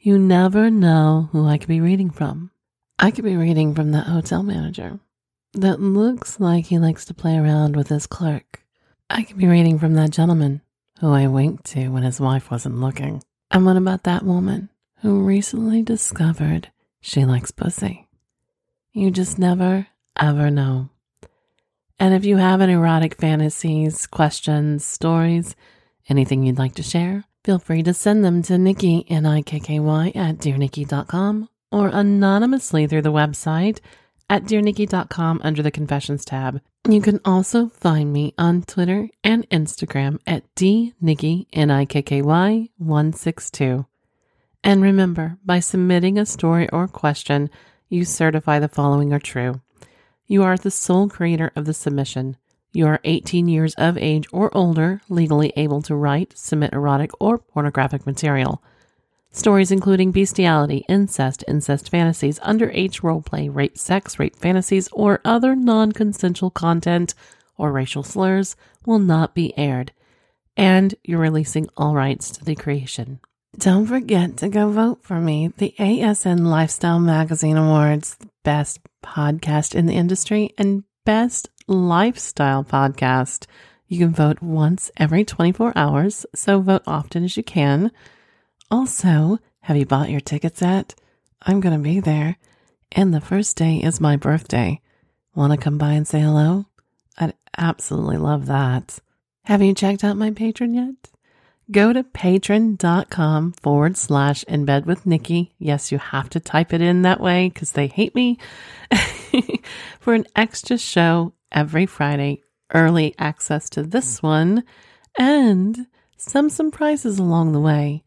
You never know who I could be reading from. I could be reading from that hotel manager that looks like he likes to play around with his clerk. I could be reading from that gentleman who I winked to when his wife wasn't looking. And what about that woman who recently discovered she likes pussy? You just never, ever know. And if you have any erotic fantasies, questions, stories, anything you'd like to share, Feel free to send them to Nikki, N-I-K-K-Y, at dearnikki.com or anonymously through the website at dearnikki.com under the Confessions tab. You can also find me on Twitter and Instagram at dnikki, N-I-K-K-Y, 162. And remember, by submitting a story or question, you certify the following are true. You are the sole creator of the submission. You are 18 years of age or older, legally able to write, submit erotic or pornographic material. Stories including bestiality, incest, incest fantasies, underage roleplay, rape, sex, rape fantasies, or other non consensual content or racial slurs will not be aired. And you're releasing all rights to the creation. Don't forget to go vote for me. The ASN Lifestyle Magazine Awards, best podcast in the industry and best lifestyle podcast. You can vote once every 24 hours, so vote often as you can. Also, have you bought your tickets yet? I'm going to be there, and the first day is my birthday. Want to come by and say hello? I'd absolutely love that. Have you checked out my Patreon yet? Go to patreon.com forward slash in bed with Nikki. Yes, you have to type it in that way because they hate me for an extra show every Friday, early access to this one, and some surprises along the way.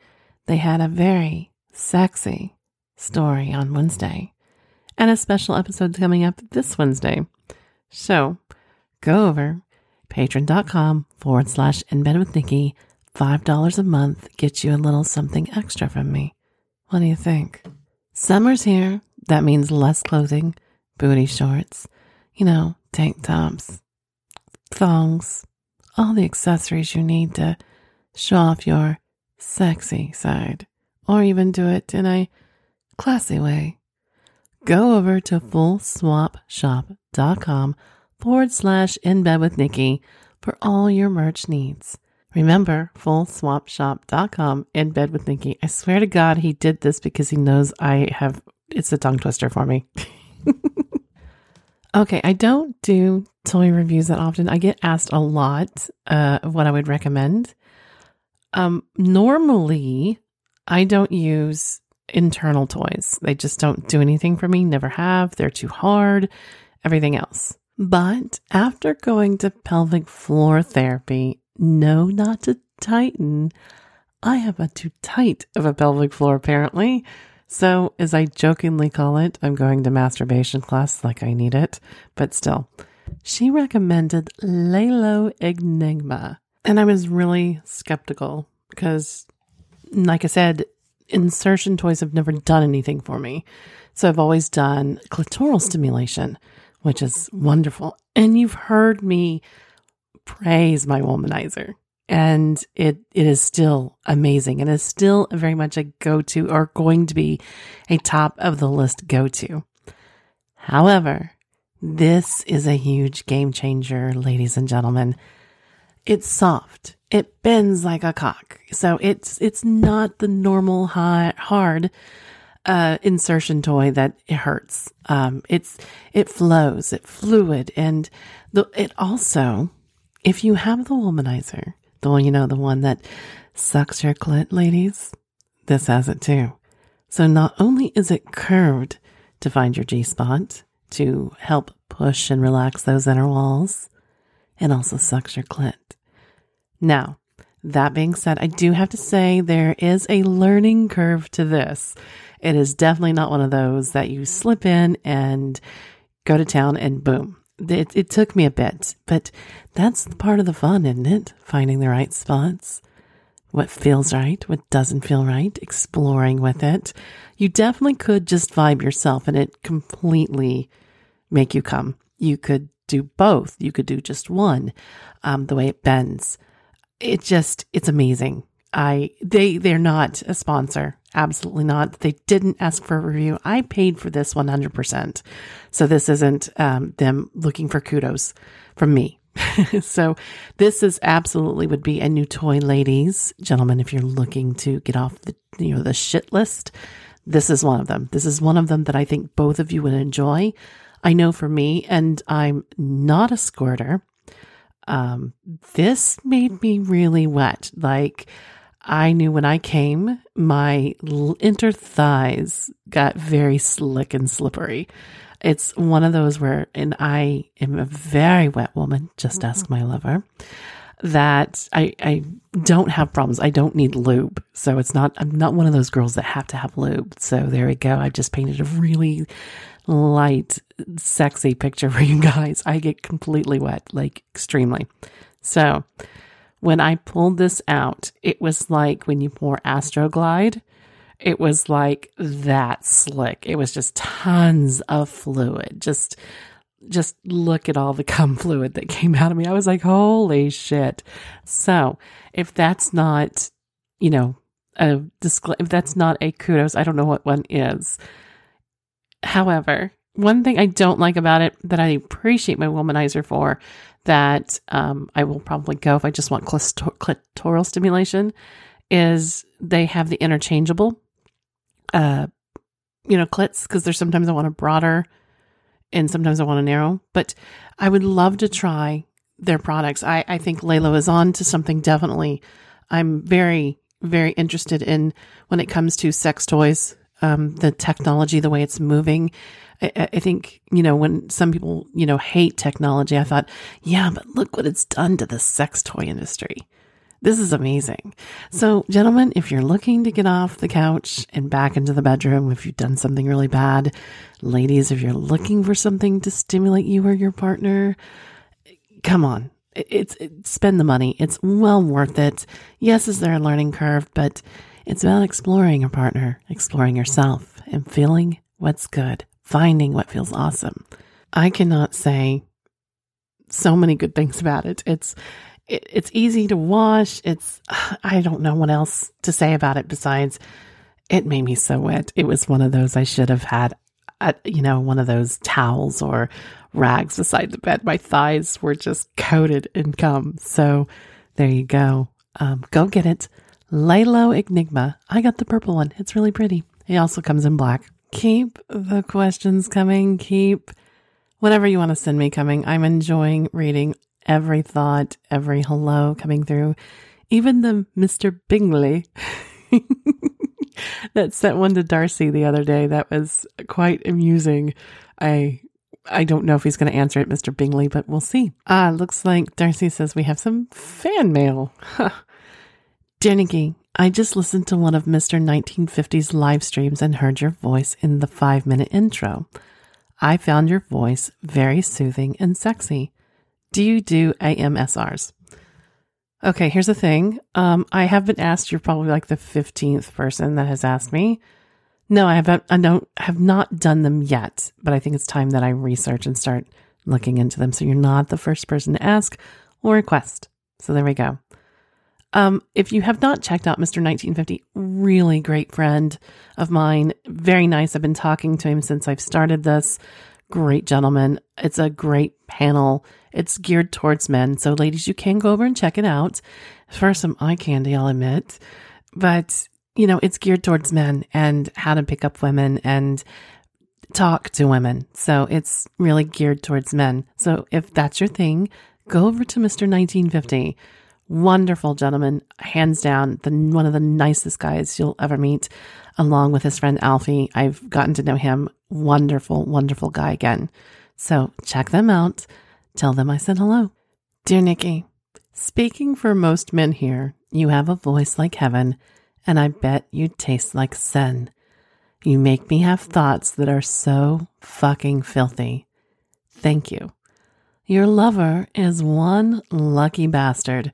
They had a very sexy story on Wednesday and a special episode coming up this Wednesday. So go over patreon.com forward slash in bed with Nikki. $5 a month gets you a little something extra from me. What do you think? Summer's here. That means less clothing, booty shorts, you know, tank tops, thongs, all the accessories you need to show off your sexy side, or even do it in a classy way. Go over to fullswapshop.com forward slash in bed with Nikki for all your merch needs. Remember, fullswapshop.com in bed with Nikki. I swear to God, he did this because he knows I have, it's a tongue twister for me. Okay, I don't do toy reviews that often. I get asked a lot uh, of what I would recommend. Um, normally, I don't use internal toys. They just don't do anything for me, never have. They're too hard, everything else. But after going to pelvic floor therapy, no, not to tighten, I have a too tight of a pelvic floor apparently. So, as I jokingly call it, I'm going to masturbation class like I need it, but still. She recommended Lelo Enigma. And I was really skeptical because, like I said, insertion toys have never done anything for me. So I've always done clitoral stimulation, which is wonderful. And you've heard me praise my womanizer and it it is still amazing and is still very much a go-to or going to be a top of the list go-to. However, this is a huge game changer, ladies and gentlemen. It's soft. It bends like a cock. So it's it's not the normal high, hard uh, insertion toy that it hurts. Um, it's it flows, it fluid, and the, it also, if you have the womanizer, the one, you know, the one that sucks your clit, ladies. This has it too. So not only is it curved to find your G spot to help push and relax those inner walls, it also sucks your clit. Now, That being said, I do have to say there is a learning curve to this. It is definitely not one of those that you slip in and go to town and boom. It, it took me a bit, but that's part of the fun, isn't it? Finding the right spots, what feels right, what doesn't feel right, exploring with it. You definitely could just vibe yourself and it completely make you come. You could do both. You could do just one. Um, the way it bends, it just it's amazing. I they they're not a sponsor. Absolutely not. They didn't ask for a review. I paid for this 100%. So this isn't um, them looking for kudos from me. so this is absolutely would be a new toy, ladies, gentlemen. If you're looking to get off the you know the shit list, this is one of them. This is one of them that I think both of you would enjoy. I know for me, and I'm not a squirter. Um, this made me really wet. Like I knew when I came, my inner thighs got very slick and slippery. It's one of those where, and I am a very wet woman, just mm-hmm. ask my lover, that I, I don't have problems. I don't need lube. So it's not, I'm not one of those girls that have to have lube. So there we go. I just painted a really light, sexy picture for you guys. I get completely wet, like extremely. So when I pulled this out, it was like when you pour Astroglide it was like that slick. It was just tons of fluid. Just just look at all the cum fluid that came out of me. I was like, holy shit. So if that's not, you know, a discl- if that's not a kudos, I don't know what one is. However, one thing I don't like about it that I appreciate my womanizer for that um, I will probably go if I just want clitoral stimulation is they have the interchangeable uh, you know, clits because there's sometimes I want a broader and sometimes I want a narrow. But I would love to try their products. I, I think Lelo is on to something definitely. I'm very, very interested in when it comes to sex toys, um, the technology, the way it's moving. I, I think, you know, when some people, you know, hate technology, I thought, yeah, but look what it's done to the sex toy industry. This is amazing. So, gentlemen, if you're looking to get off the couch and back into the bedroom, if you've done something really bad, ladies, if you're looking for something to stimulate you or your partner, come on. It's, it's spend the money. It's well worth it. Yes, is there a learning curve, but it's about exploring your partner, exploring yourself, and feeling what's good, finding what feels awesome. I cannot say so many good things about it. It's it, it's easy to wash. It's, I don't know what else to say about it besides it made me so wet. It was one of those I should have had, a, you know, one of those towels or rags beside the bed. My thighs were just coated in cum. So there you go. Um, go get it. Lelo Enigma. I got the purple one. It's really pretty. It also comes in black. Keep the questions coming. Keep whatever you want to send me coming. I'm enjoying reading every thought, every hello coming through, even the Mr. Bingley that sent one to Darcy the other day. That was quite amusing. I I don't know if he's going to answer it, Mr. Bingley, but we'll see. Ah, looks like Darcy says we have some fan mail. Dear Nikki, I just listened to one of Mr. 1950's live streams and heard your voice in the five minute intro. I found your voice very soothing and sexy. Do you do AMSRs? Okay, here's the thing. Um, I have been asked. You're probably like the fifteenth person that has asked me. No, I haven't. I don't have not done them yet, but I think it's time that I research and start looking into them. So you're not the first person to ask or request. So there we go. Um, if you have not checked out Mr. 1950, really great friend of mine, very nice. I've been talking to him since I've started this. Great gentleman. It's a great panel. It's geared towards men. So, ladies, you can go over and check it out for some eye candy, I'll admit. But, you know, it's geared towards men and how to pick up women and talk to women. So, it's really geared towards men. So, if that's your thing, go over to Mr. 1950. Wonderful gentleman, hands down, the one of the nicest guys you'll ever meet, along with his friend Alfie. I've gotten to know him. Wonderful, wonderful guy again. So check them out. Tell them I said hello. Dear Nikki, speaking for most men here, You have a voice like heaven, and I bet you taste like sen. You make me have thoughts that are so fucking filthy. Thank you. Your lover is one lucky bastard.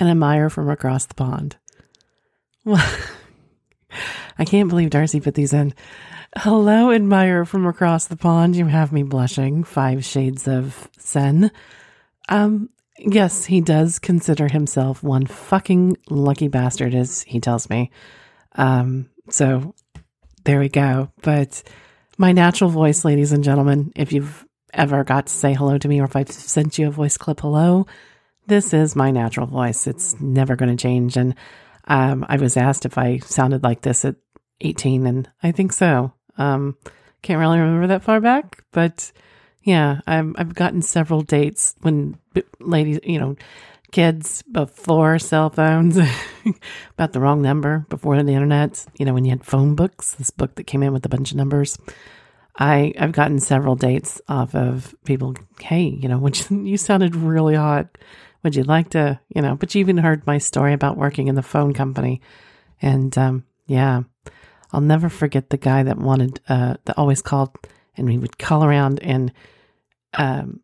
An admirer from across the pond. I can't believe Darcy put these in. Hello, admirer from across the pond. You have me blushing. Five shades of sen. Um, yes, he does consider himself one fucking lucky bastard, as he tells me. Um, so there we go. But my natural voice, ladies and gentlemen, if you've ever got to say hello to me or if I've sent you a voice clip hello, this is my natural voice. It's never going to change. And um, I was asked if I sounded like this at 18, and I think so. Um, can't really remember that far back, but yeah, I'm, I've gotten several dates when ladies, you know, kids before cell phones, about the wrong number before the internet. You know, when you had phone books, this book that came in with a bunch of numbers. I I've gotten several dates off of people. Hey, you know, you, you sounded really hot. Would you like to, you know? But you even heard my story about working in the phone company, and um, yeah, I'll never forget the guy that wanted, uh, that always called and we would call around. And um,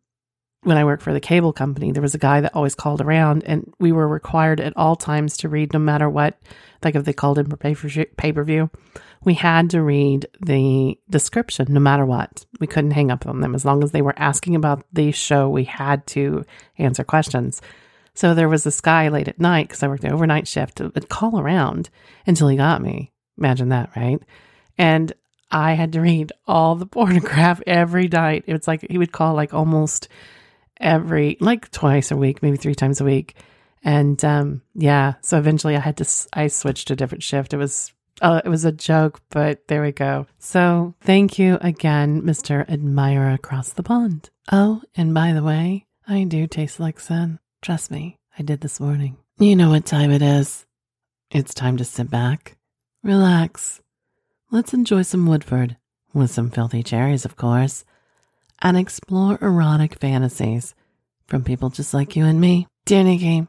when I worked for the cable company, there was a guy that always called around and we were required at all times to read no matter what. Like if they called in for pay per view, we had to read the description no matter what. We couldn't hang up on them as long as they were asking about the show. We had to answer questions. So there was this guy late at night because I worked the overnight shift would call around until he got me. Imagine that, right? And I had to read all the pornograph every night. It was like he would call like almost every, like twice a week, maybe three times a week. And um, yeah, so eventually I had to, I switched to a different shift. It was, uh, it was a joke, but there we go. So thank you again, Mr. Admirer across the pond. Oh, and by the way, I do taste like sun. Trust me, I did this morning. You know what time it is. It's time to sit back relax. Let's enjoy some Woodford, with some filthy cherries, of course, and explore erotic fantasies from people just like you and me. Dear Nikki,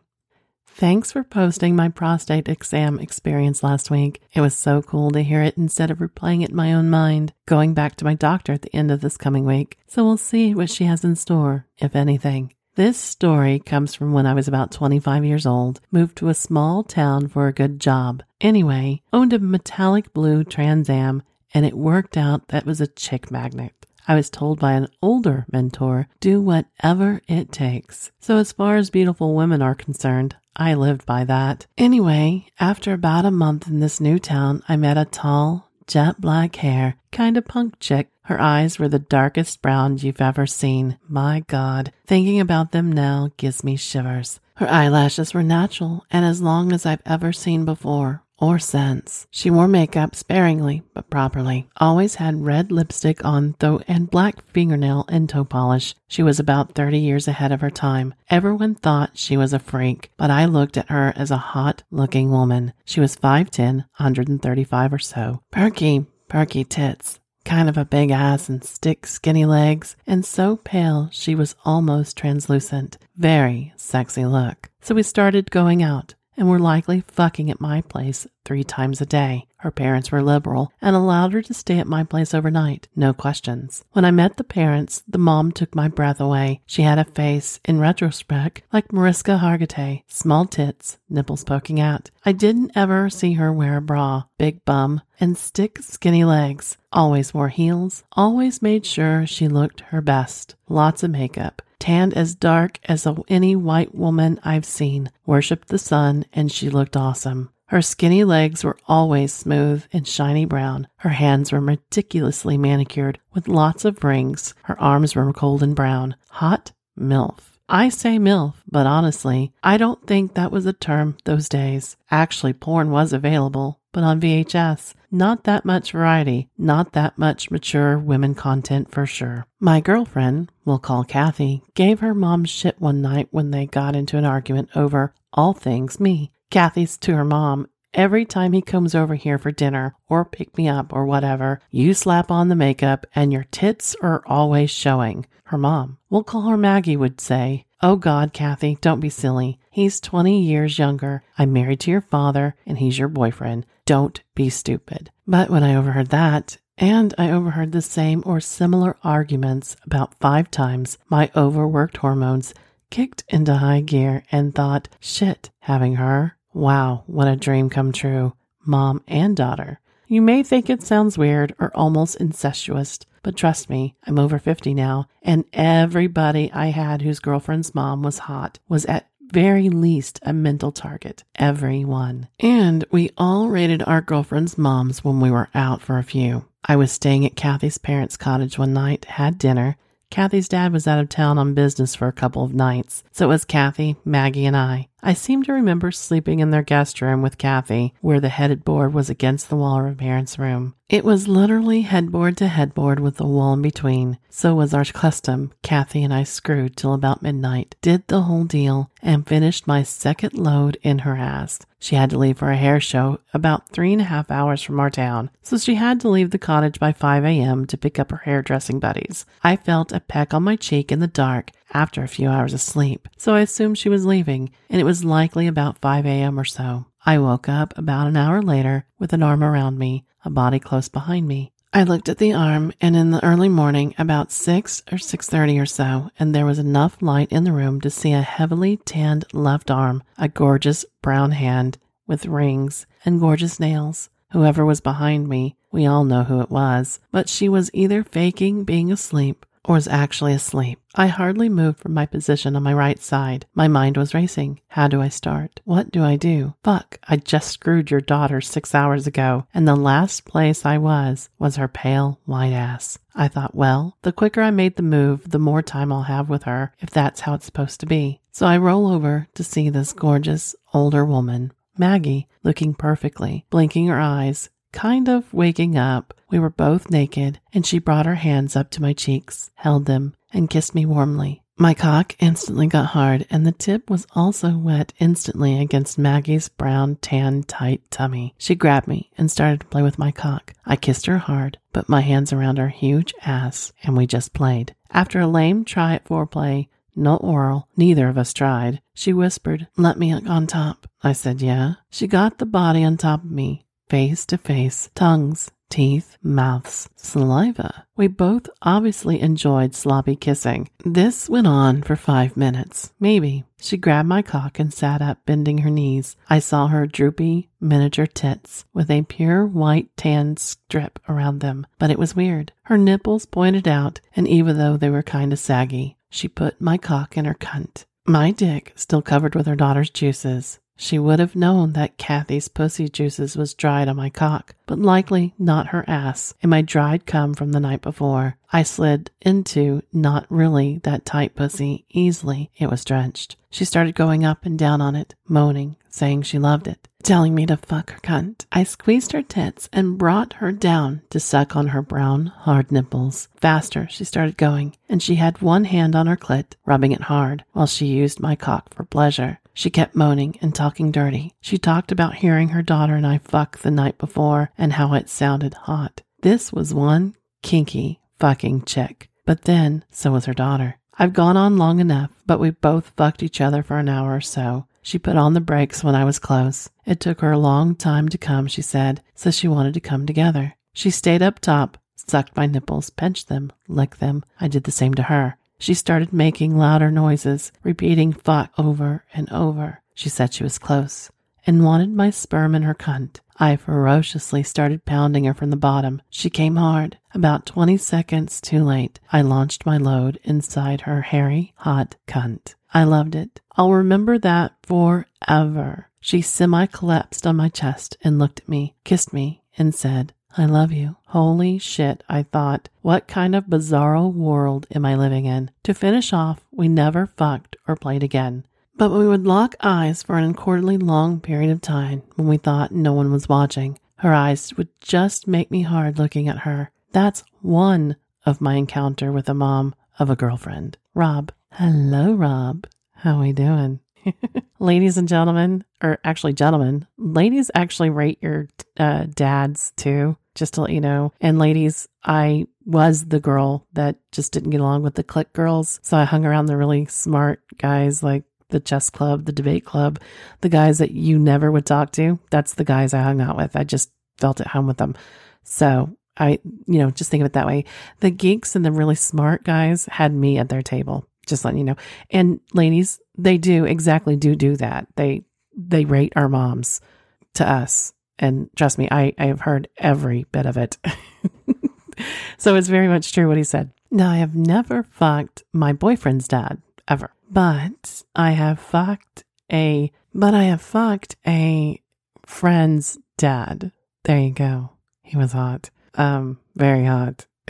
thanks for posting my prostate exam experience last week. It was so cool to hear it instead of replaying it in my own mind, going back to my doctor at the end of this coming week. So we'll see what she has in store, if anything. This story comes from when I was about 25 years old, moved to a small town for a good job. Anyway, owned a metallic blue Trans Am, and it worked out that was a chick magnet. I was told by an older mentor, do whatever it takes. So, as far as beautiful women are concerned, I lived by that. Anyway, after about a month in this new town, I met a tall, jet black hair, kind of punk chick her eyes were the darkest brown you've ever seen. My God, thinking about them now gives me shivers. Her eyelashes were natural and as long as I've ever seen before or since. She wore makeup sparingly but properly. Always had red lipstick on though and black fingernail and toe polish. She was about 30 years ahead of her time. Everyone thought she was a freak, but I looked at her as a hot looking woman. She was 5'10, 135 or so. Perky, perky tits kind of a big ass and stick skinny legs, and so pale she was almost translucent. Very sexy look. So we started going out and were likely fucking at my place three times a day. Her parents were liberal and allowed her to stay at my place overnight, no questions. When I met the parents, the mom took my breath away. She had a face, in retrospect, like Mariska Hargitay, small tits, nipples poking out. I didn't ever see her wear a bra, big bum, and stick skinny legs. Always wore heels, always made sure she looked her best. Lots of makeup tanned as dark as any white woman I've seen, worshipped the sun, and she looked awesome. Her skinny legs were always smooth and shiny brown. Her hands were meticulously manicured with lots of rings. Her arms were cold and brown. Hot MILF. I say MILF, but honestly, I don't think that was a term those days. Actually, porn was available, but on VHS. Not that much variety, not that much mature women content for sure. My girlfriend, we'll call Kathy, gave her mom shit one night when they got into an argument over all things me. Kathy's to her mom Every time he comes over here for dinner or pick me up or whatever, you slap on the makeup and your tits are always showing. Her mom, we'll call her Maggie, would say, Oh God, Kathy, don't be silly. He's 20 years younger. I'm married to your father and he's your boyfriend. Don't be stupid. But when I overheard that, and I overheard the same or similar arguments about five times, my overworked hormones kicked into high gear and thought, shit, having her? Wow, what a dream come true. Mom and daughter. You may think it sounds weird or almost incestuous, but trust me, I'm over 50 now, and everybody I had whose girlfriend's mom was hot was at very least a mental target. Everyone. And we all rated our girlfriend's moms when we were out for a few. I was staying at Kathy's parents' cottage one night, had dinner, Kathy's dad was out of town on business for a couple of nights, so it was Kathy, Maggie, and I. I seem to remember sleeping in their guest room with Kathy, where the headboard was against the wall of parents' room. It was literally headboard to headboard with a wall in between. So was our custom. Kathy and I screwed till about midnight, did the whole deal, and finished my second load in her ass. She had to leave for a hair show about three and a half hours from our town, so she had to leave the cottage by 5 a.m. to pick up her hairdressing buddies. I felt a peck on my cheek in the dark after a few hours of sleep, so I assumed she was leaving, and it was likely about 5 a.m. or so. I woke up about an hour later with an arm around me, a body close behind me. I looked at the arm and in the early morning about 6 or 6:30 or so and there was enough light in the room to see a heavily tanned left arm, a gorgeous brown hand with rings and gorgeous nails. Whoever was behind me, we all know who it was, but she was either faking being asleep or was actually asleep. I hardly moved from my position on my right side. My mind was racing. How do I start? What do I do? Fuck, I just screwed your daughter six hours ago, and the last place I was was her pale white ass. I thought, well, the quicker I made the move, the more time I'll have with her, if that's how it's supposed to be. So I roll over to see this gorgeous older woman Maggie, looking perfectly, blinking her eyes, kind of waking up. We were both naked, and she brought her hands up to my cheeks, held them, and kissed me warmly. My cock instantly got hard, and the tip was also wet instantly against Maggie's brown, tan, tight tummy. She grabbed me and started to play with my cock. I kissed her hard, put my hands around her huge ass, and we just played. After a lame try at foreplay, no oral, neither of us tried, she whispered, Let me on top. I said, Yeah. She got the body on top of me, face to face, tongues, teeth, mouths, saliva. We both obviously enjoyed sloppy kissing. This went on for five minutes, maybe. She grabbed my cock and sat up, bending her knees. I saw her droopy, miniature tits with a pure white tan strip around them, but it was weird. Her nipples pointed out, and even though they were kind of saggy, she put my cock in her cunt. My dick still covered with her daughter's juices. She would have known that Kathy's pussy juices was dried on my cock, but likely not her ass and my dried cum from the night before. I slid into not really that tight pussy easily. It was drenched. She started going up and down on it, moaning, saying she loved it, telling me to fuck her cunt. I squeezed her tits and brought her down to suck on her brown, hard nipples. Faster, she started going, and she had one hand on her clit, rubbing it hard, while she used my cock for pleasure. She kept moaning and talking dirty. She talked about hearing her daughter and I fuck the night before and how it sounded hot. This was one kinky fucking chick. But then, so was her daughter. I've gone on long enough, but we both fucked each other for an hour or so. She put on the brakes when I was close. It took her a long time to come, she said, so she wanted to come together. She stayed up top, sucked my nipples, pinched them, licked them. I did the same to her. She started making louder noises, repeating fuck over and over. She said she was close and wanted my sperm in her cunt. I ferociously started pounding her from the bottom. She came hard. About 20 seconds too late, I launched my load inside her hairy, hot cunt. I loved it. I'll remember that forever. She semi collapsed on my chest and looked at me, kissed me, and said, I love you. Holy shit, I thought. What kind of bizarro world am I living in? To finish off, we never fucked or played again. But we would lock eyes for an accordingly long period of time when we thought no one was watching. Her eyes would just make me hard looking at her. That's one of my encounter with a mom of a girlfriend. Rob. Hello, Rob. How we doing? ladies and gentlemen, or actually gentlemen, ladies actually rate your uh, dads too, just to let you know. And ladies, I was the girl that just didn't get along with the clique girls. So I hung around the really smart guys like the chess club, the debate club, the guys that you never would talk to. That's the guys I hung out with. I just felt at home with them. So I, you know, just think of it that way. The geeks and the really smart guys had me at their table. Just letting you know. And ladies, they do exactly do do that. They they rate our moms to us. And trust me, I, I have heard every bit of it. so it's very much true what he said. Now, I have never fucked my boyfriend's dad ever, but I have fucked a, but I have fucked a friend's dad. There you go. He was hot. Um, very hot.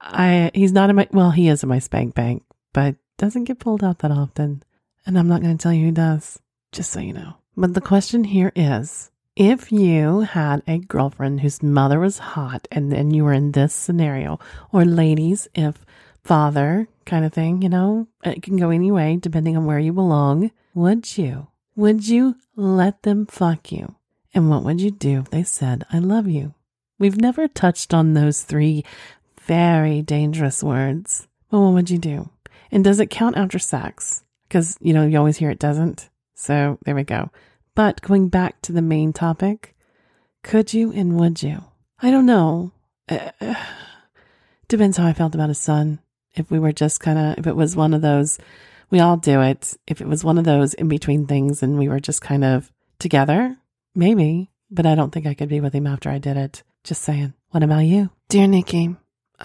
I, he's not in my, well, he is in my spank bank, but doesn't get pulled out that often. And I'm not going to tell you who does, just so you know. But the question here is if you had a girlfriend whose mother was hot and then you were in this scenario, or ladies, if father kind of thing, you know, uh, it can go any way depending on where you belong, would you? Would you let them fuck you? And what would you do if they said, I love you? We've never touched on those three very dangerous words. But what would you do? And does it count after sex? Because, you know, you always hear it doesn't. So there we go. But going back to the main topic, could you and would you? I don't know. Uh, depends how I felt about his son. If we were just kind of, if it was one of those, we all do it. If it was one of those in between things and we were just kind of together, maybe. But I don't think I could be with him after I did it. Just saying. What about you? Dear Nikki,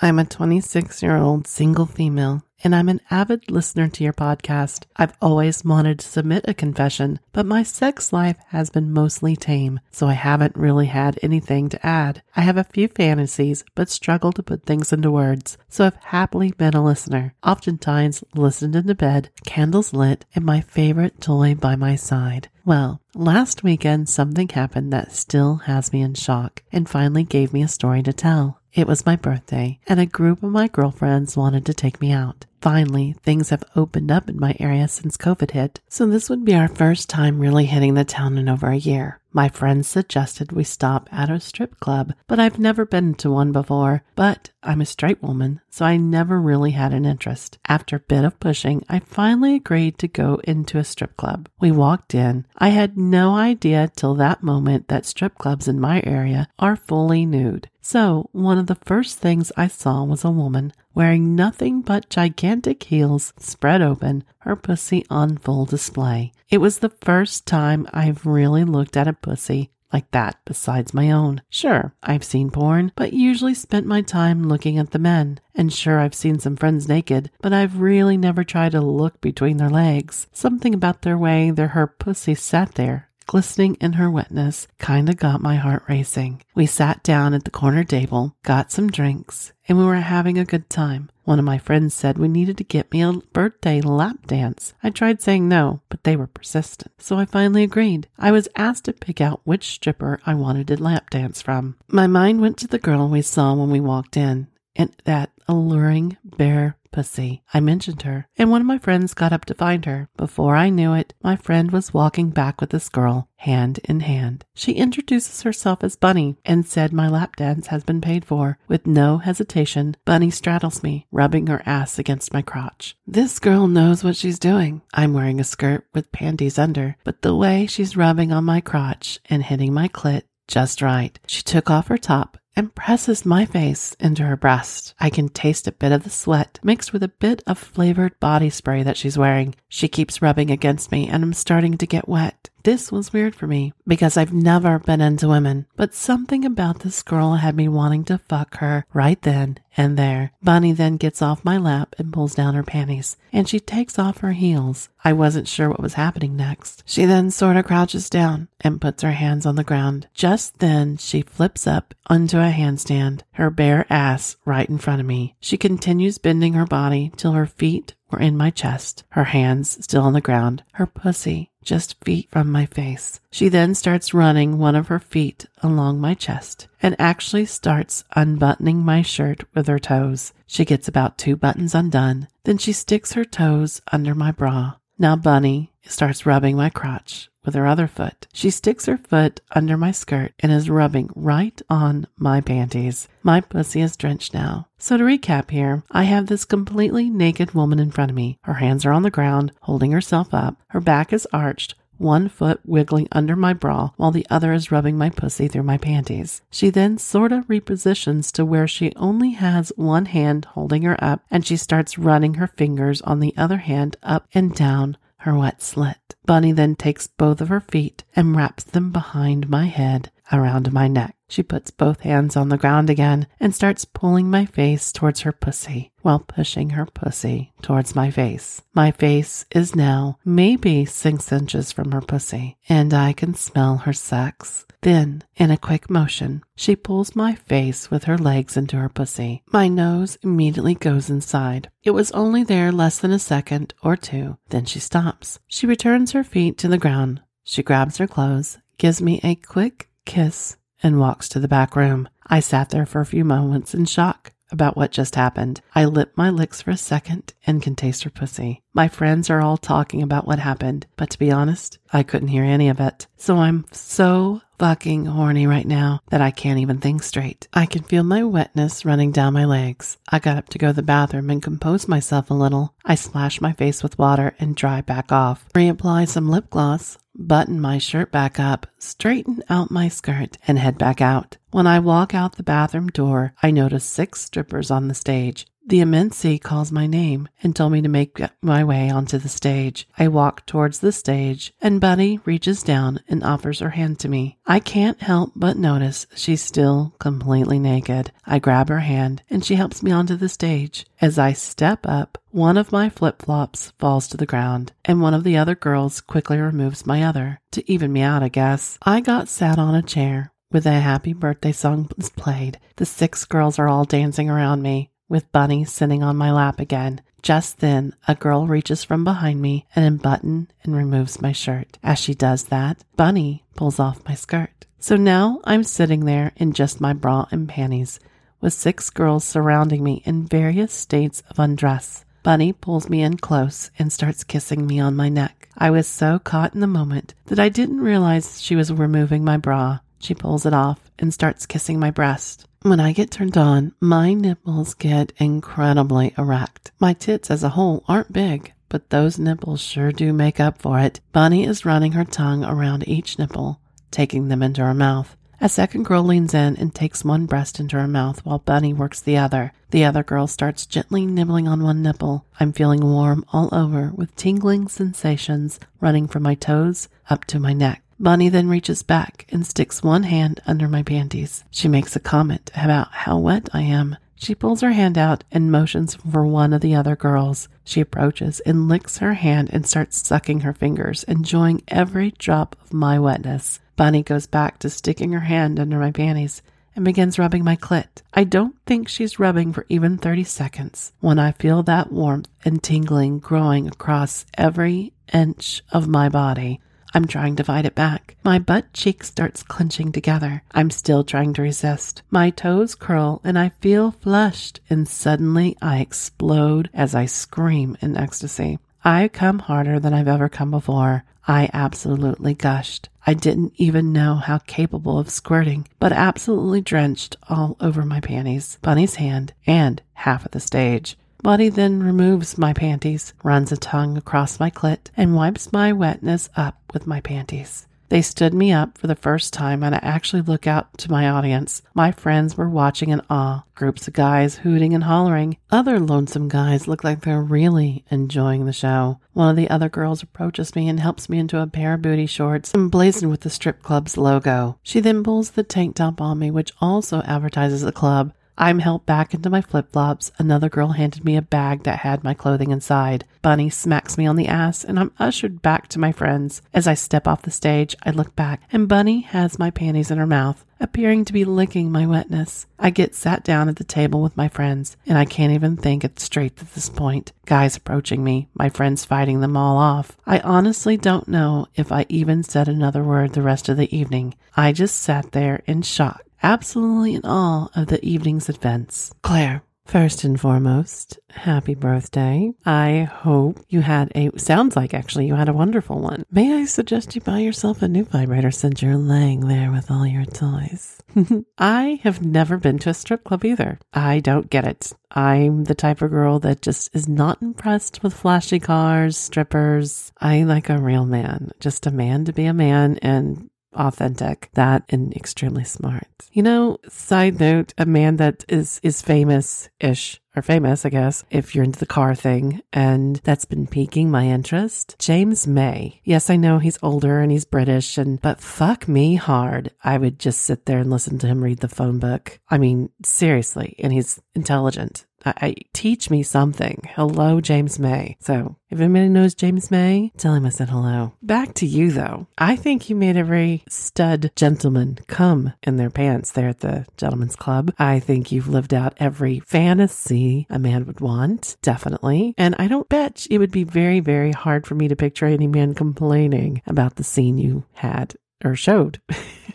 I'm a 26 year old single female and I'm an avid listener to your podcast. I've always wanted to submit a confession, but my sex life has been mostly tame, so I haven't really had anything to add. I have a few fantasies, but struggle to put things into words, so I've happily been a listener, oftentimes listened into bed, candles lit, and my favorite toy by my side. Well, last weekend something happened that still has me in shock and finally gave me a story to tell. It was my birthday, and a group of my girlfriends wanted to take me out. Finally, things have opened up in my area since COVID hit, so this would be our first time really hitting the town in over a year. My friends suggested we stop at a strip club, but I've never been to one before. But I'm a straight woman, so I never really had an interest. After a bit of pushing, I finally agreed to go into a strip club. We walked in. I had no idea till that moment that strip clubs in my area are fully nude. So, one of the first things I saw was a woman wearing nothing but gigantic heels spread open, her pussy on full display. It was the first time I've really looked at a pussy like that besides my own. Sure, I've seen porn, but usually spent my time looking at the men. And sure, I've seen some friends naked, but I've really never tried to look between their legs. Something about their way their her pussy sat there glistening in her wetness, kinda got my heart racing. We sat down at the corner table, got some drinks, and we were having a good time. One of my friends said we needed to get me a birthday lap dance. I tried saying no, but they were persistent, so I finally agreed. I was asked to pick out which stripper I wanted to lap dance from. My mind went to the girl we saw when we walked in, and that alluring bare pussy. I mentioned her, and one of my friends got up to find her. Before I knew it, my friend was walking back with this girl, hand in hand. She introduces herself as Bunny and said my lap dance has been paid for. With no hesitation, Bunny straddles me, rubbing her ass against my crotch. This girl knows what she's doing. I'm wearing a skirt with panties under, but the way she's rubbing on my crotch and hitting my clit just right. She took off her top and presses my face into her breast. I can taste a bit of the sweat mixed with a bit of flavored body spray that she's wearing. She keeps rubbing against me and I'm starting to get wet. This was weird for me because I've never been into women, but something about this girl had me wanting to fuck her right then and there. Bunny then gets off my lap and pulls down her panties, and she takes off her heels. I wasn't sure what was happening next. She then sort of crouches down and puts her hands on the ground. Just then, she flips up onto a handstand, her bare ass right in front of me. She continues bending her body till her feet were in my chest, her hands still on the ground, her pussy just feet from my face. She then starts running one of her feet along my chest and actually starts unbuttoning my shirt with her toes. She gets about two buttons undone, then she sticks her toes under my bra. Now Bunny starts rubbing my crotch with her other foot. She sticks her foot under my skirt and is rubbing right on my panties. My pussy is drenched now. So to recap here, I have this completely naked woman in front of me. Her hands are on the ground, holding herself up. Her back is arched, one foot wiggling under my bra while the other is rubbing my pussy through my panties. She then sort of repositions to where she only has one hand holding her up and she starts running her fingers on the other hand up and down her wet slit. Bunny then takes both of her feet and wraps them behind my head around my neck. She puts both hands on the ground again and starts pulling my face towards her pussy while pushing her pussy towards my face. My face is now maybe six inches from her pussy, and I can smell her sex. Then, in a quick motion, she pulls my face with her legs into her pussy. My nose immediately goes inside. It was only there less than a second or two. Then she stops. She returns her feet to the ground. She grabs her clothes, gives me a quick kiss, and walks to the back room. I sat there for a few moments in shock about what just happened. I lipped my licks for a second and can taste her pussy. My friends are all talking about what happened, but to be honest, I couldn't hear any of it. So I'm so fucking horny right now that I can't even think straight. I can feel my wetness running down my legs. I got up to go to the bathroom and compose myself a little. I splash my face with water and dry back off. Reapply some lip gloss, button my shirt back up, straighten out my skirt, and head back out. When I walk out the bathroom door, I notice six strippers on the stage. The immensity calls my name and told me to make my way onto the stage. I walk towards the stage, and Bunny reaches down and offers her hand to me. I can't help but notice she's still completely naked. I grab her hand, and she helps me onto the stage. As I step up, one of my flip flops falls to the ground, and one of the other girls quickly removes my other. To even me out, I guess. I got sat on a chair. With a happy birthday song played, the six girls are all dancing around me with Bunny sitting on my lap again. Just then, a girl reaches from behind me and unbuttons and removes my shirt. As she does that, Bunny pulls off my skirt. So now I'm sitting there in just my bra and panties, with six girls surrounding me in various states of undress. Bunny pulls me in close and starts kissing me on my neck. I was so caught in the moment that I didn't realize she was removing my bra. She pulls it off and starts kissing my breast. When I get turned on, my nipples get incredibly erect. My tits as a whole aren't big, but those nipples sure do make up for it. Bunny is running her tongue around each nipple, taking them into her mouth. A second girl leans in and takes one breast into her mouth while Bunny works the other. The other girl starts gently nibbling on one nipple. I'm feeling warm all over with tingling sensations running from my toes up to my neck. Bunny then reaches back and sticks one hand under my panties. She makes a comment about how wet I am. She pulls her hand out and motions for one of the other girls. She approaches and licks her hand and starts sucking her fingers, enjoying every drop of my wetness. Bunny goes back to sticking her hand under my panties and begins rubbing my clit. I don't think she's rubbing for even 30 seconds when I feel that warmth and tingling growing across every inch of my body. I'm trying to fight it back. My butt cheek starts clenching together. I'm still trying to resist. My toes curl and I feel flushed, and suddenly I explode as I scream in ecstasy. I come harder than I've ever come before. I absolutely gushed. I didn't even know how capable of squirting, but absolutely drenched all over my panties, Bunny's hand, and half of the stage. Bunny then removes my panties, runs a tongue across my clit, and wipes my wetness up with my panties. They stood me up for the first time, and I actually look out to my audience. My friends were watching in awe, groups of guys hooting and hollering. Other lonesome guys look like they're really enjoying the show. One of the other girls approaches me and helps me into a pair of booty shorts emblazoned with the strip club's logo. She then pulls the tank top on me, which also advertises the club. I'm helped back into my flip flops. Another girl handed me a bag that had my clothing inside. Bunny smacks me on the ass, and I'm ushered back to my friends. As I step off the stage, I look back, and Bunny has my panties in her mouth, appearing to be licking my wetness. I get sat down at the table with my friends, and I can't even think it straight at this point. Guys approaching me, my friends fighting them all off. I honestly don't know if I even said another word the rest of the evening. I just sat there in shock absolutely in awe of the evening's events. Claire, First and foremost, happy birthday. I hope you had a, sounds like actually you had a wonderful one. May I suggest you buy yourself a new vibrator since you're laying there with all your toys? I have never been to a strip club either. I don't get it. I'm the type of girl that just is not impressed with flashy cars, strippers. I like a real man, just a man to be a man and authentic, that and extremely smart. You know, side note, a man that is is famous ish or famous, I guess, if you're into the car thing, and that's been piquing my interest. James May. Yes, I know he's older and he's British and but fuck me hard. I would just sit there and listen to him read the phone book. I mean, seriously, and he's intelligent. I, I, teach me something. Hello, James May. So if anybody knows James May, tell him I said hello. Back to you though. I think you made every stud gentleman come in their pants there at the gentleman's club. I think you've lived out every fantasy a man would want. Definitely. And I don't bet it would be very, very hard for me to picture any man complaining about the scene you had or showed.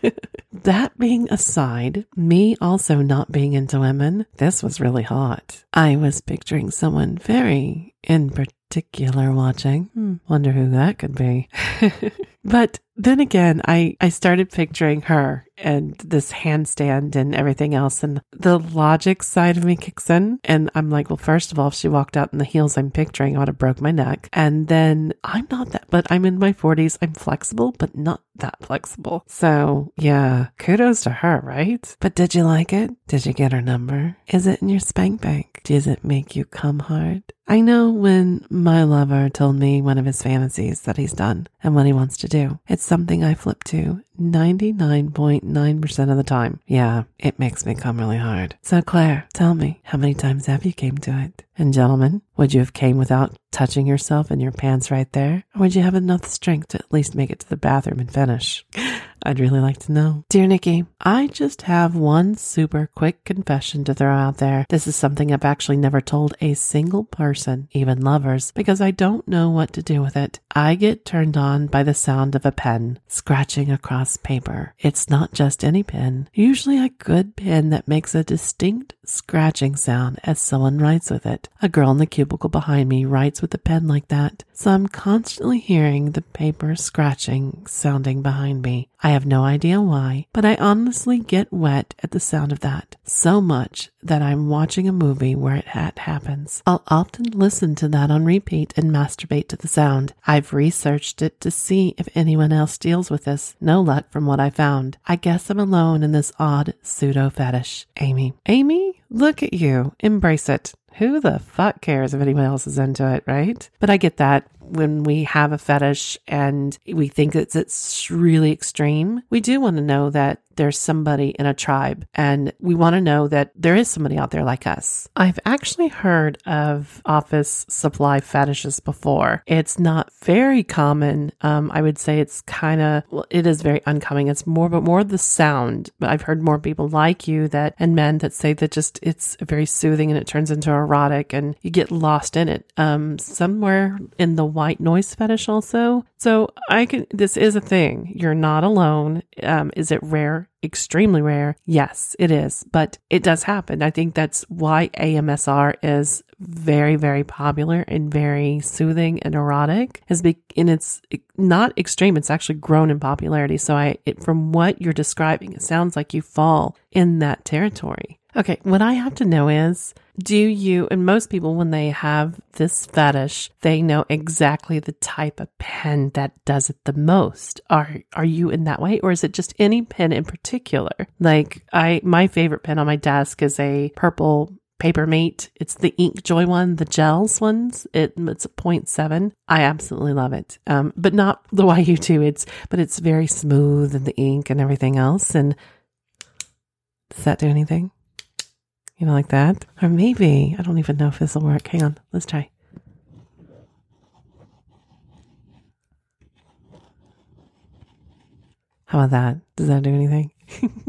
that being aside, me also not being into women, this was really hot. I was picturing someone very in particular watching. Hmm, wonder who that could be. but then again, I, I started picturing her and this handstand and everything else. And the logic side of me kicks in. And I'm like, well, first of all, if she walked out in the heels I'm picturing, I would have broke my neck. And then I'm not that, but I'm in my 40s. I'm flexible, but not that flexible. So yeah, kudos to her, right? But did you like it? Did you get her number? Is it in your spank bank? Does it make you come hard? I know when my lover told me one of his fantasies that he's done and what he wants to do. It's something I flip to 99.9% of the time. Yeah, it makes me come really hard. So Claire, tell me, how many times have you came to it? And gentlemen, would you have came without touching yourself in your pants right there? Or would you have enough strength to at least make it to the bathroom and finish? I'd really like to know. Dear Nikki, I just have one super quick confession to throw out there. This is something I've actually never told a single person, even lovers, because I don't know what to do with it. I get turned on by the sound of a pen scratching across paper. It's not just any pen, usually a good pen that makes a distinct scratching sound as someone writes with it. A girl in the cubicle behind me writes with a pen like that, so I'm constantly hearing the paper scratching sounding behind me. I have no idea why, but I honestly get wet at the sound of that so much that I'm watching a movie where it happens. I'll often listen to that on repeat and masturbate to the sound. I've researched it to see if anyone else deals with this. No luck from what I found. I guess I'm alone in this odd pseudo fetish. Amy. Amy? Look at you. Embrace it. Who the fuck cares if anyone else is into it, right? But I get that when we have a fetish and we think it's, it's really extreme, we do want to know that there's somebody in a tribe and we want to know that there is somebody out there like us. I've actually heard of office supply fetishes before. It's not very common. Um, I would say it's kind of, well, it is very uncommon. It's more, but more the sound. But I've heard more people like you that, and men that say that just it's very soothing and it turns into erotic and you get lost in it. Um, somewhere in the white noise fetish also. So I can, this is a thing. You're not alone. Um, is it rare? Extremely rare. Yes, it is, but it does happen. I think that's why AMSR is very, very popular and very soothing and erotic is be, and it's not extreme. It's actually grown in popularity. So I, it, from what you're describing, it sounds like you fall in that territory. Okay. What I have to know is, do you, and most people, when they have this fetish, they know exactly the type of pen that does it the most. Are, are you in that way? Or is it just any pen in particular? Like I, my favorite pen on my desk is a purple Papermate. It's the Ink Joy one, the gels ones. It, it's a 0.7. I absolutely love it. Um, but not the YU2. It's, but it's very smooth and the ink and everything else. And does that do anything? You know, like that? Or maybe, I don't even know if this will work. Hang on, let's try. How about that? Does that do anything?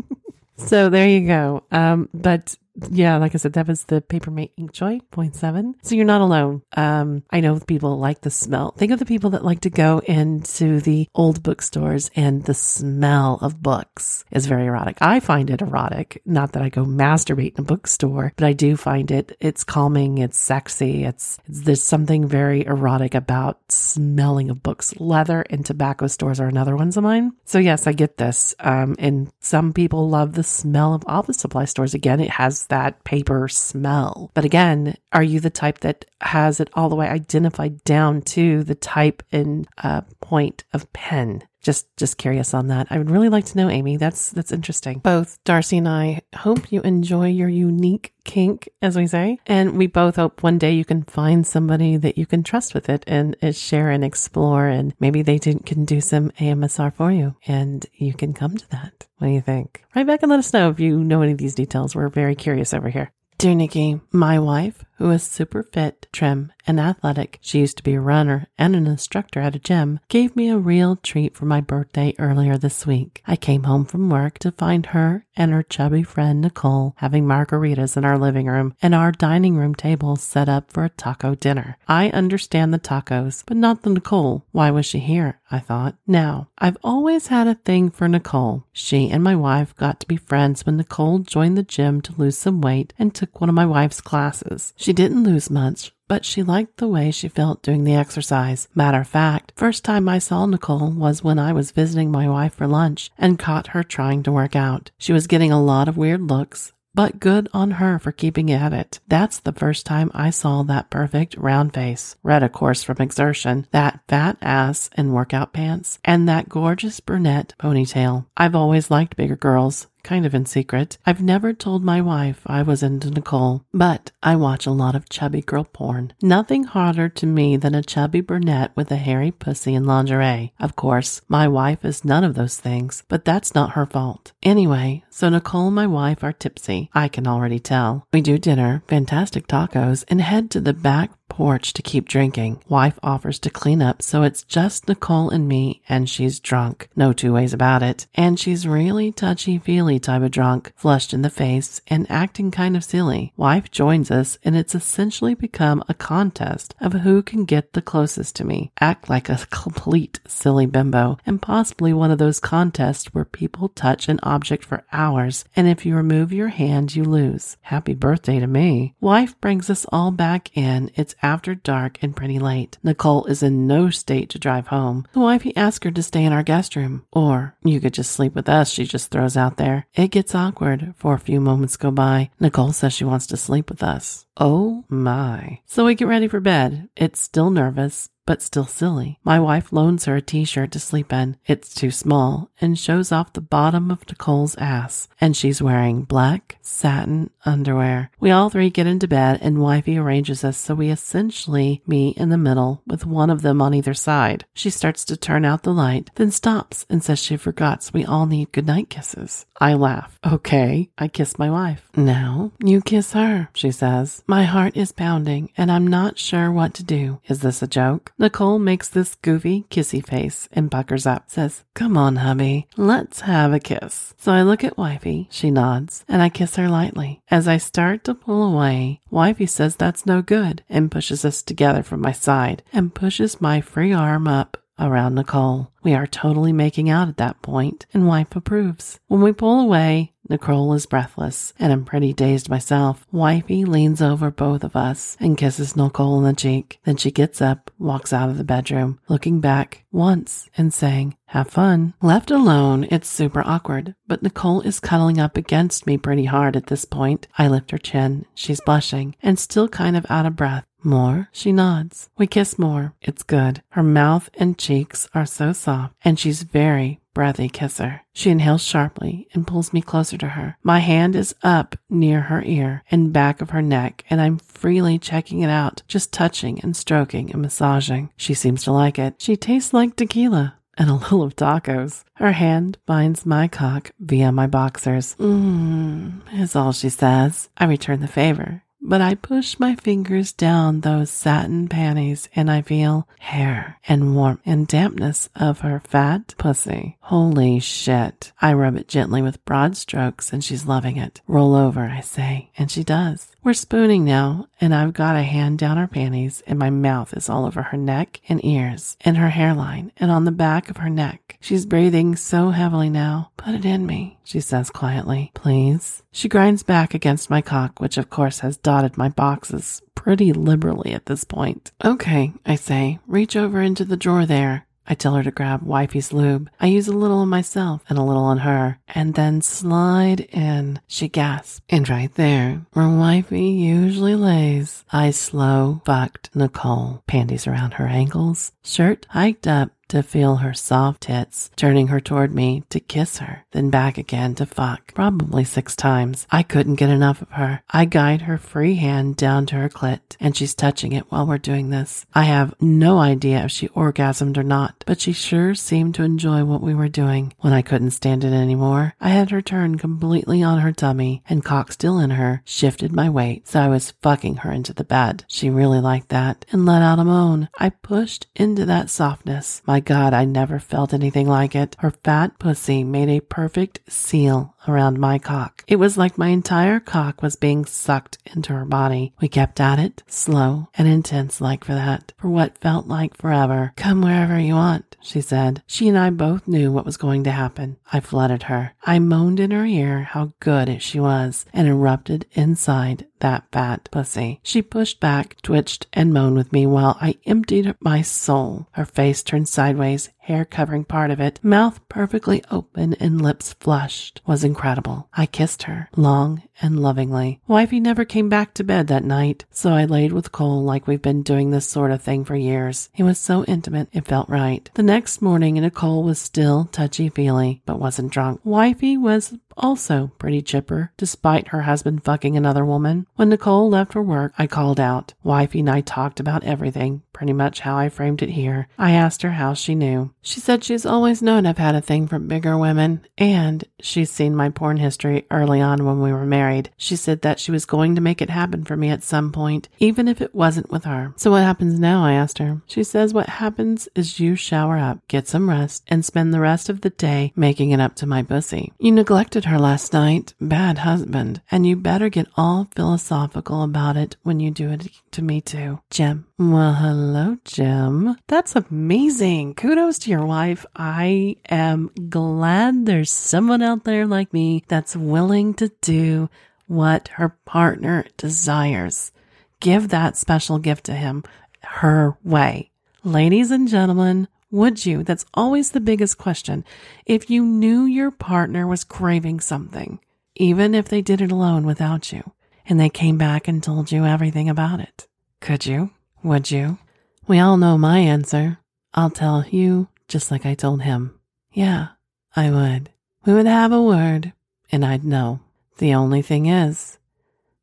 so there you go. Um, but yeah, like I said, that was the Papermate Inkjoy 0.7. So you're not alone. Um, I know people like the smell. Think of the people that like to go into the old bookstores and the smell of books is very erotic. I find it erotic. Not that I go masturbate in a bookstore, but I do find it, it's calming. It's sexy. It's, it's there's something very erotic about smelling of books. Leather and tobacco stores are another ones of mine. So yes, I get this. Um, and some people love the smell of office supply stores. Again, it has that paper smell. But again, are you the type that has it all the way identified down to the type and uh, point of pen? Just just curious on that. I would really like to know, Amy. That's that's interesting. Both Darcy and I hope you enjoy your unique kink, as we say, and we both hope one day you can find somebody that you can trust with it and uh, share and explore, and maybe they can do some AMSR for you, and you can come to that. What do you think? Write back and let us know if you know any of these details. We're very curious over here. Dear Nikki, my wife, who is super fit, trim, and athletic, she used to be a runner and an instructor at a gym, gave me a real treat for my birthday earlier this week. I came home from work to find her and her chubby friend Nicole having margaritas in our living room and our dining room table set up for a taco dinner. I understand the tacos, but not the Nicole. Why was she here? I thought. Now, I've always had a thing for Nicole. She and my wife got to be friends when Nicole joined the gym to lose some weight and took one of my wife's classes. She didn't lose much, but she liked the way she felt doing the exercise. Matter of fact, first time I saw Nicole was when I was visiting my wife for lunch and caught her trying to work out. She was getting a lot of weird looks, but good on her for keeping at it. That's the first time I saw that perfect round face, red of course from exertion, that fat ass in workout pants, and that gorgeous brunette ponytail. I've always liked bigger girls, kind of in secret. I've never told my wife I was into Nicole, but I watch a lot of chubby girl porn. Nothing harder to me than a chubby brunette with a hairy pussy and lingerie. Of course, my wife is none of those things, but that's not her fault. Anyway, so Nicole and my wife are tipsy. I can already tell. We do dinner, fantastic tacos, and head to the back porch to keep drinking. Wife offers to clean up, so it's just Nicole and me, and she's drunk. No two ways about it. And she's really touchy feely type of drunk, flushed in the face and acting kind of silly. Wife joins us, and it's essentially become a contest of who can get the closest to me. Act like a complete silly bimbo, and possibly one of those contests where people touch an object for hours, and if you remove your hand, you lose. Happy birthday to me. Wife brings us all back in. It's after dark and pretty late. Nicole is in no state to drive home. The wifey asks her to stay in our guest room. Or you could just sleep with us, she just throws out there. It gets awkward for a few moments go by. Nicole says she wants to sleep with us. Oh my. So we get ready for bed. It's still nervous, but still silly. My wife loans her a t shirt to sleep in. It's too small and shows off the bottom of Nicole's ass, and she's wearing black satin underwear. We all three get into bed, and wifey arranges us so we essentially meet in the middle with one of them on either side. She starts to turn out the light, then stops and says she forgets we all need goodnight kisses. I laugh. Okay, I kiss my wife. Now you kiss her, she says. My heart is pounding, and I'm not sure what to do. Is this a joke? Nicole makes this goofy kissy face and puckers up, says, Come on, hubby, let's have a kiss. So I look at wifey, she nods, and I kiss her lightly. As I start to pull away, wifey says that's no good and pushes us together from my side and pushes my free arm up around Nicole. We are totally making out at that point, and wife approves. When we pull away, Nicole is breathless, and I'm pretty dazed myself. Wifey leans over both of us and kisses Nicole on the cheek. Then she gets up, walks out of the bedroom, looking back once and saying, have fun. Left alone, it's super awkward, but Nicole is cuddling up against me pretty hard at this point. I lift her chin. She's blushing and still kind of out of breath. More? She nods. We kiss more. It's good. Her mouth and cheeks are so soft, and she's very breathy kisser. She inhales sharply and pulls me closer to her. My hand is up near her ear and back of her neck, and I'm freely checking it out, just touching and stroking and massaging. She seems to like it. She tastes like tequila and a little of tacos. Her hand binds my cock via my boxers. Mmm, is all she says. I return the favor but I push my fingers down those satin panties and I feel hair and warmth and dampness of her fat pussy. Holy shit. I rub it gently with broad strokes and she's loving it. Roll over, I say, and she does. We're spooning now, and I've got a hand down her panties, and my mouth is all over her neck and ears, and her hairline, and on the back of her neck. She's breathing so heavily now. Put it in me, she says quietly. Please. She grinds back against my cock, which of course has dotted my boxes pretty liberally at this point. Okay, I say, reach over into the drawer there. I tell her to grab wifey's lube. I use a little on myself and a little on her, and then slide in. She gasps. And right there, where wifey usually lays, I slow fucked Nicole. Panties around her ankles, shirt hiked up to feel her soft tits, turning her toward me to kiss her, then back again to fuck, probably six times. I couldn't get enough of her. I guide her free hand down to her clit, and she's touching it while we're doing this. I have no idea if she orgasmed or not, but she sure seemed to enjoy what we were doing. When I couldn't stand it anymore, I had her turn completely on her tummy, and cock still in her, shifted my weight, so I was fucking her into the bed. She really liked that, and let out a moan. I pushed into that softness. My God, I never felt anything like it. Her fat pussy made a perfect seal around my cock. It was like my entire cock was being sucked into her body. We kept at it, slow and intense like for that, for what felt like forever. Come wherever you want, she said. She and I both knew what was going to happen. I flooded her. I moaned in her ear how good she was and erupted inside that fat pussy. She pushed back, twitched, and moaned with me while I emptied my soul. Her face turned sideways, hair covering part of it, mouth perfectly open and lips flushed, was incredible. I kissed her, long and lovingly. Wifey never came back to bed that night, so I laid with Cole like we've been doing this sort of thing for years. It was so intimate, it felt right. The next morning, Nicole was still touchy feely, but wasn't drunk. Wifey was also pretty chipper, despite her husband fucking another woman. When Nicole left for work, I called out. Wifey and I talked about everything, pretty much how I framed it here. I asked her how she knew. She said she's always known I've had a thing for bigger women, and she's seen my porn history early on when we were married. She said that she was going to make it happen for me at some point, even if it wasn't with her. So what happens now? I asked her. She says what happens is you shower up, get some rest, and spend the rest of the day making it up to my pussy. You neglected her last night, bad husband, and you better get all philosophical about it when you do it to me too. Jim. Well, hello, Jim. That's amazing. Kudos to your wife. I am glad there's someone out there like me that's willing to do what her partner desires. Give that special gift to him her way. Ladies and gentlemen, would you? That's always the biggest question. If you knew your partner was craving something, even if they did it alone without you, and they came back and told you everything about it, could you? Would you? We all know my answer. I'll tell you just like I told him. Yeah, I would. We would have a word, and I'd know. The only thing is,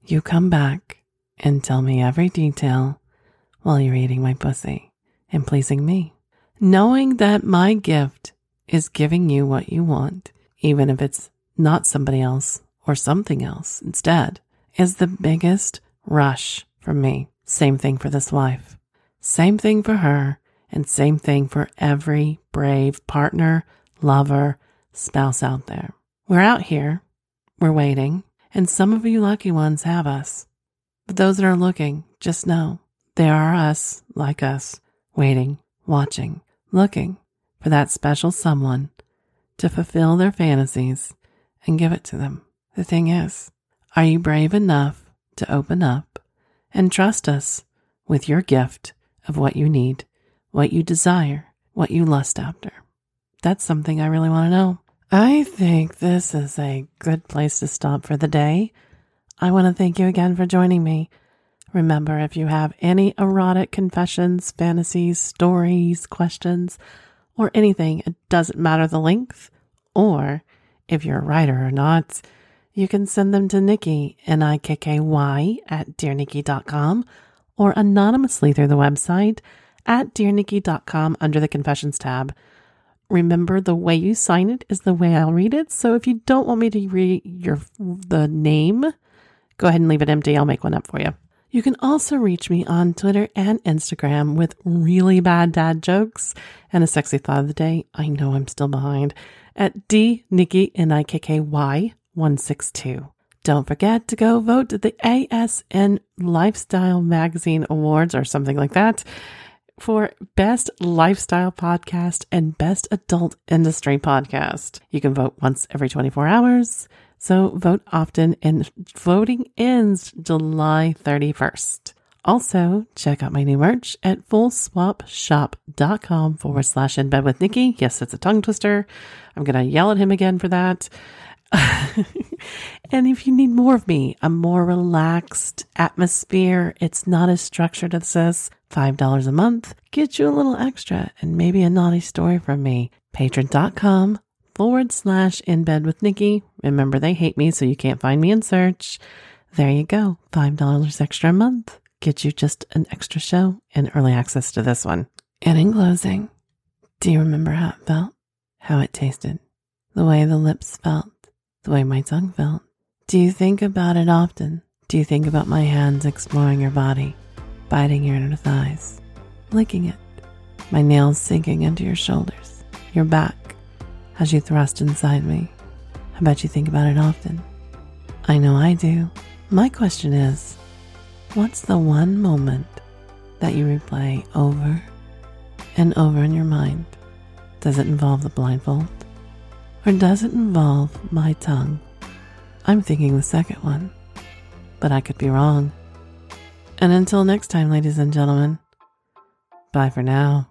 you come back and tell me every detail while you're eating my pussy and pleasing me knowing that my gift is giving you what you want, even if it's not somebody else or something else instead, is the biggest rush for me. Same thing for this wife. Same thing for her, and same thing for every brave partner, lover, spouse out there. We're out here, we're waiting, and some of you lucky ones have us. But those that are looking, just know there are us like us, waiting, watching, looking for that special someone to fulfill their fantasies and give it to them. The thing is, are you brave enough to open up and trust us with your gift of what you need, what you desire, what you lust after? That's something I really want to know. I think this is a good place to stop for the day. I want to thank you again for joining me. Remember, if you have any erotic confessions, fantasies, stories, questions, or anything, it doesn't matter the length, or if you're a writer or not, you can send them to Nikki, N-I-K-K-Y, at dearnikki.com, or anonymously through the website at dearnikki.com under the confessions tab. Remember, the way you sign it is the way I'll read it. So if you don't want me to read your the name, Go ahead and leave it empty. I'll make one up for you. You can also reach me on Twitter and Instagram with really bad dad jokes and a sexy thought of the day. I know I'm still behind at D Nikki N I K K Y 162. Don't forget to go vote at the ASN Lifestyle Magazine Awards or something like that for Best Lifestyle Podcast and Best Adult Industry Podcast. You can vote once every 24 hours. So vote often and voting ends July 31st. Also, check out my new merch at fullswapshop.com forward slash in bed with Nikki. Yes, it's a tongue twister. I'm going to yell at him again for that. and if you need more of me, a more relaxed atmosphere, it's not as structured as this, $5 a month, gets you a little extra and maybe a naughty story from me. Patreon.com forward slash in bed with Nikki. Remember, they hate me, so you can't find me in search. There you go. $5 extra a month. gets you just an extra show and early access to this one. And in closing, do you remember how it felt? How it tasted? The way the lips felt? The way my tongue felt? Do you think about it often? Do you think about my hands exploring your body, biting your inner thighs, licking it, my nails sinking into your shoulders, your back, as you thrust inside me? I bet you think about it often. I know I do. My question is what's the one moment that you replay over and over in your mind? Does it involve the blindfold? Or does it involve my tongue? I'm thinking the second one, but I could be wrong. And until next time, ladies and gentlemen, bye for now.